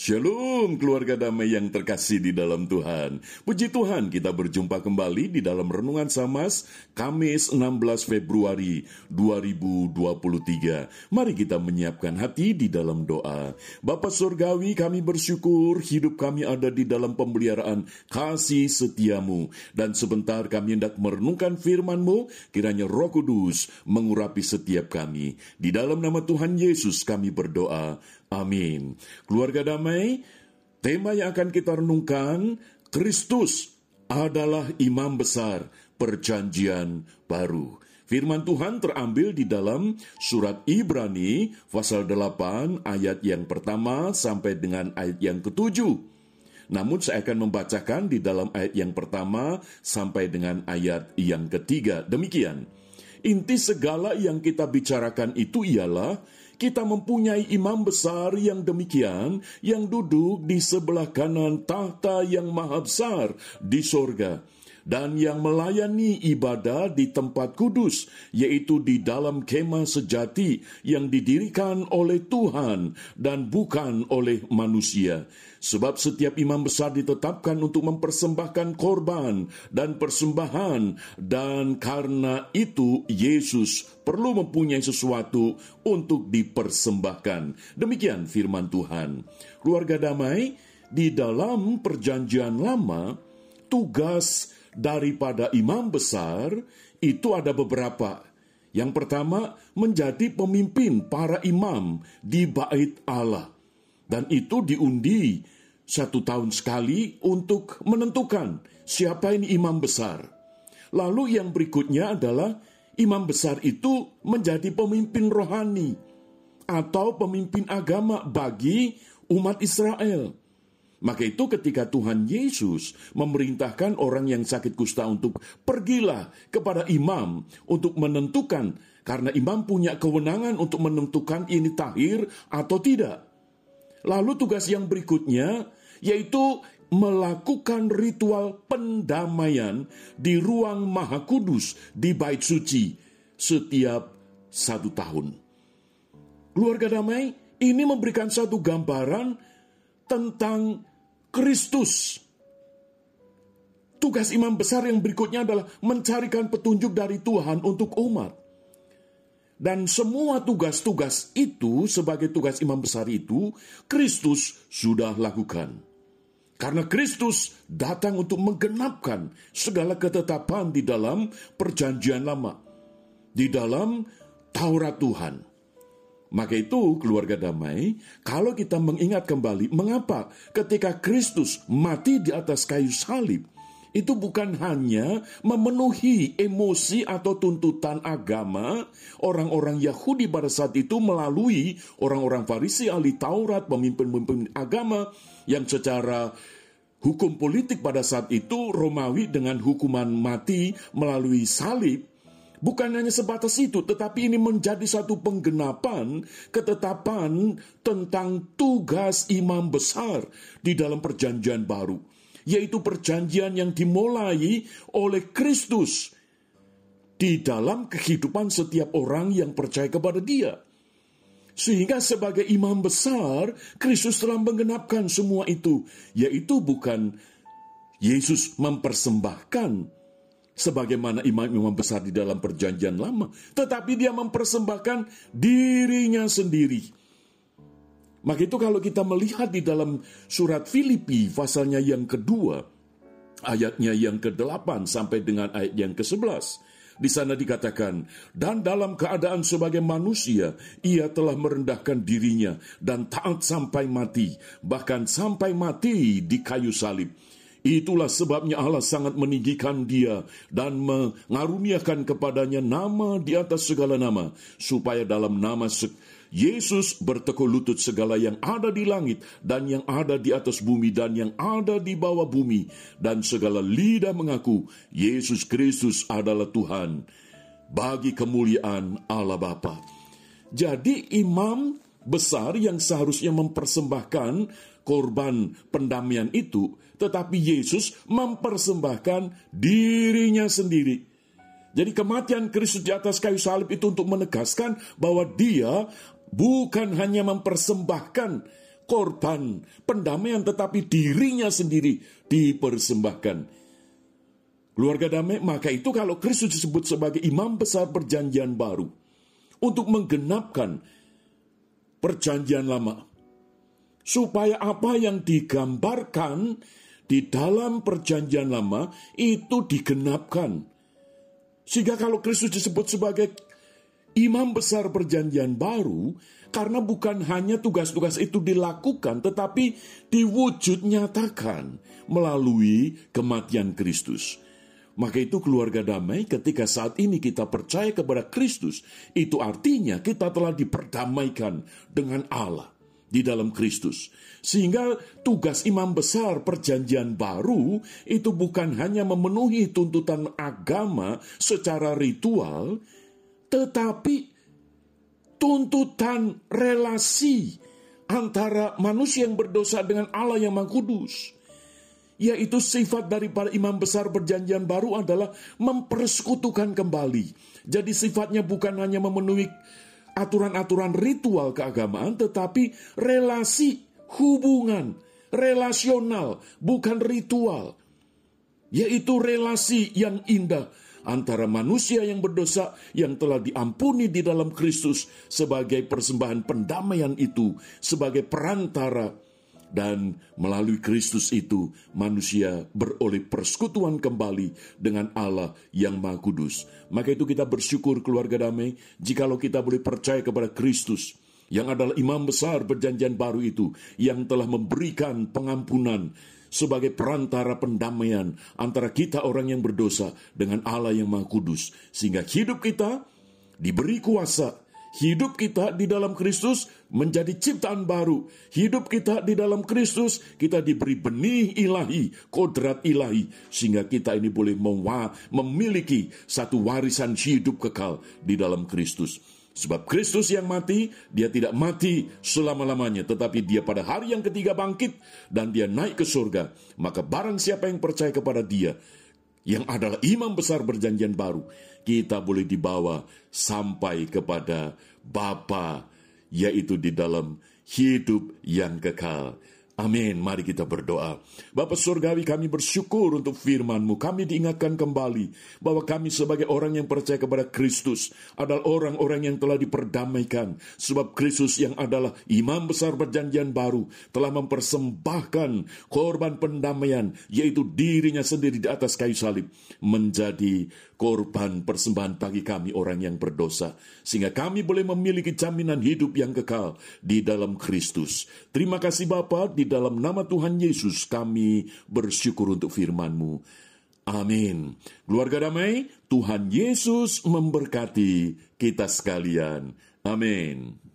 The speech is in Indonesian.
Shalom keluarga damai yang terkasih di dalam Tuhan. Puji Tuhan kita berjumpa kembali di dalam Renungan Samas Kamis 16 Februari 2023. Mari kita menyiapkan hati di dalam doa. Bapa Surgawi kami bersyukur hidup kami ada di dalam pemeliharaan kasih setiamu. Dan sebentar kami hendak merenungkan firmanmu, kiranya roh kudus mengurapi setiap kami. Di dalam nama Tuhan Yesus kami berdoa. Amin. Keluarga damai, tema yang akan kita renungkan, Kristus adalah imam besar perjanjian baru. Firman Tuhan terambil di dalam surat Ibrani pasal 8 ayat yang pertama sampai dengan ayat yang ketujuh. Namun saya akan membacakan di dalam ayat yang pertama sampai dengan ayat yang ketiga. Demikian. Inti segala yang kita bicarakan itu ialah kita mempunyai imam besar yang demikian yang duduk di sebelah kanan tahta yang maha besar di sorga dan yang melayani ibadah di tempat kudus, yaitu di dalam kemah sejati yang didirikan oleh Tuhan dan bukan oleh manusia. Sebab setiap imam besar ditetapkan untuk mempersembahkan korban dan persembahan, dan karena itu Yesus perlu mempunyai sesuatu untuk dipersembahkan. Demikian firman Tuhan. Keluarga damai, di dalam Perjanjian Lama, tugas daripada imam besar itu ada beberapa. Yang pertama, menjadi pemimpin para imam di bait Allah dan itu diundi satu tahun sekali untuk menentukan siapa ini imam besar. Lalu yang berikutnya adalah imam besar itu menjadi pemimpin rohani atau pemimpin agama bagi umat Israel. Maka itu ketika Tuhan Yesus memerintahkan orang yang sakit kusta untuk pergilah kepada imam untuk menentukan karena imam punya kewenangan untuk menentukan ini tahir atau tidak. Lalu tugas yang berikutnya yaitu melakukan ritual pendamaian di ruang maha kudus di bait suci setiap satu tahun. Keluarga damai ini memberikan satu gambaran tentang Kristus. Tugas imam besar yang berikutnya adalah mencarikan petunjuk dari Tuhan untuk umat. Dan semua tugas-tugas itu sebagai tugas imam besar itu Kristus sudah lakukan. Karena Kristus datang untuk menggenapkan segala ketetapan di dalam perjanjian lama. Di dalam Taurat Tuhan. Maka itu keluarga damai, kalau kita mengingat kembali mengapa ketika Kristus mati di atas kayu salib, itu bukan hanya memenuhi emosi atau tuntutan agama orang-orang Yahudi pada saat itu melalui orang-orang Farisi, ahli Taurat, pemimpin-pemimpin agama yang secara hukum politik pada saat itu Romawi dengan hukuman mati melalui salib Bukan hanya sebatas itu, tetapi ini menjadi satu penggenapan ketetapan tentang tugas imam besar di dalam Perjanjian Baru yaitu perjanjian yang dimulai oleh Kristus di dalam kehidupan setiap orang yang percaya kepada Dia. Sehingga sebagai imam besar, Kristus telah menggenapkan semua itu, yaitu bukan Yesus mempersembahkan sebagaimana imam-imam besar di dalam perjanjian lama, tetapi dia mempersembahkan dirinya sendiri maka itu kalau kita melihat di dalam surat Filipi pasalnya yang kedua, ayatnya yang ke-8 sampai dengan ayat yang ke-11, di sana dikatakan, dan dalam keadaan sebagai manusia, ia telah merendahkan dirinya dan taat sampai mati, bahkan sampai mati di kayu salib. Itulah sebabnya Allah sangat meninggikan dia dan mengaruniakan kepadanya nama di atas segala nama, supaya dalam nama Yesus bertekuk lutut segala yang ada di langit dan yang ada di atas bumi dan yang ada di bawah bumi dan segala lidah mengaku Yesus Kristus adalah Tuhan bagi kemuliaan Allah Bapa. Jadi imam besar yang seharusnya mempersembahkan korban pendamaian itu, tetapi Yesus mempersembahkan dirinya sendiri jadi kematian Kristus di atas kayu salib itu untuk menegaskan bahwa dia bukan hanya mempersembahkan korban pendamaian tetapi dirinya sendiri dipersembahkan. Keluarga damai, maka itu kalau Kristus disebut sebagai imam besar perjanjian baru untuk menggenapkan perjanjian lama. Supaya apa yang digambarkan di dalam perjanjian lama itu digenapkan. Sehingga kalau Kristus disebut sebagai imam besar perjanjian baru, karena bukan hanya tugas-tugas itu dilakukan, tetapi diwujud nyatakan melalui kematian Kristus. Maka itu keluarga damai ketika saat ini kita percaya kepada Kristus, itu artinya kita telah diperdamaikan dengan Allah di dalam Kristus. Sehingga tugas imam besar perjanjian baru itu bukan hanya memenuhi tuntutan agama secara ritual, tetapi tuntutan relasi antara manusia yang berdosa dengan Allah yang Maha. Yaitu sifat daripada imam besar perjanjian baru adalah mempersekutukan kembali. Jadi sifatnya bukan hanya memenuhi aturan-aturan ritual keagamaan, tetapi relasi, hubungan, relasional, bukan ritual. Yaitu relasi yang indah, antara manusia yang berdosa yang telah diampuni di dalam Kristus sebagai persembahan pendamaian itu, sebagai perantara dan melalui Kristus itu manusia beroleh persekutuan kembali dengan Allah yang Maha Kudus. Maka itu kita bersyukur keluarga damai jikalau kita boleh percaya kepada Kristus yang adalah imam besar perjanjian baru itu yang telah memberikan pengampunan sebagai perantara pendamaian antara kita orang yang berdosa dengan Allah yang Maha Kudus, sehingga hidup kita diberi kuasa. Hidup kita di dalam Kristus menjadi ciptaan baru. Hidup kita di dalam Kristus, kita diberi benih ilahi, kodrat ilahi, sehingga kita ini boleh memiliki satu warisan hidup kekal di dalam Kristus. Sebab Kristus yang mati, dia tidak mati selama-lamanya, tetapi dia pada hari yang ketiga bangkit dan dia naik ke surga. Maka barang siapa yang percaya kepada dia, yang adalah imam besar berjanjian baru, kita boleh dibawa sampai kepada Bapa, yaitu di dalam hidup yang kekal. Amin. Mari kita berdoa. Bapak Surgawi kami bersyukur untuk firman-Mu. Kami diingatkan kembali bahwa kami sebagai orang yang percaya kepada Kristus adalah orang-orang yang telah diperdamaikan. Sebab Kristus yang adalah imam besar perjanjian baru telah mempersembahkan korban pendamaian yaitu dirinya sendiri di atas kayu salib menjadi korban persembahan bagi kami orang yang berdosa. Sehingga kami boleh memiliki jaminan hidup yang kekal di dalam Kristus. Terima kasih Bapa di dalam nama Tuhan Yesus kami bersyukur untuk firman-Mu. Amin. Keluarga damai, Tuhan Yesus memberkati kita sekalian. Amin.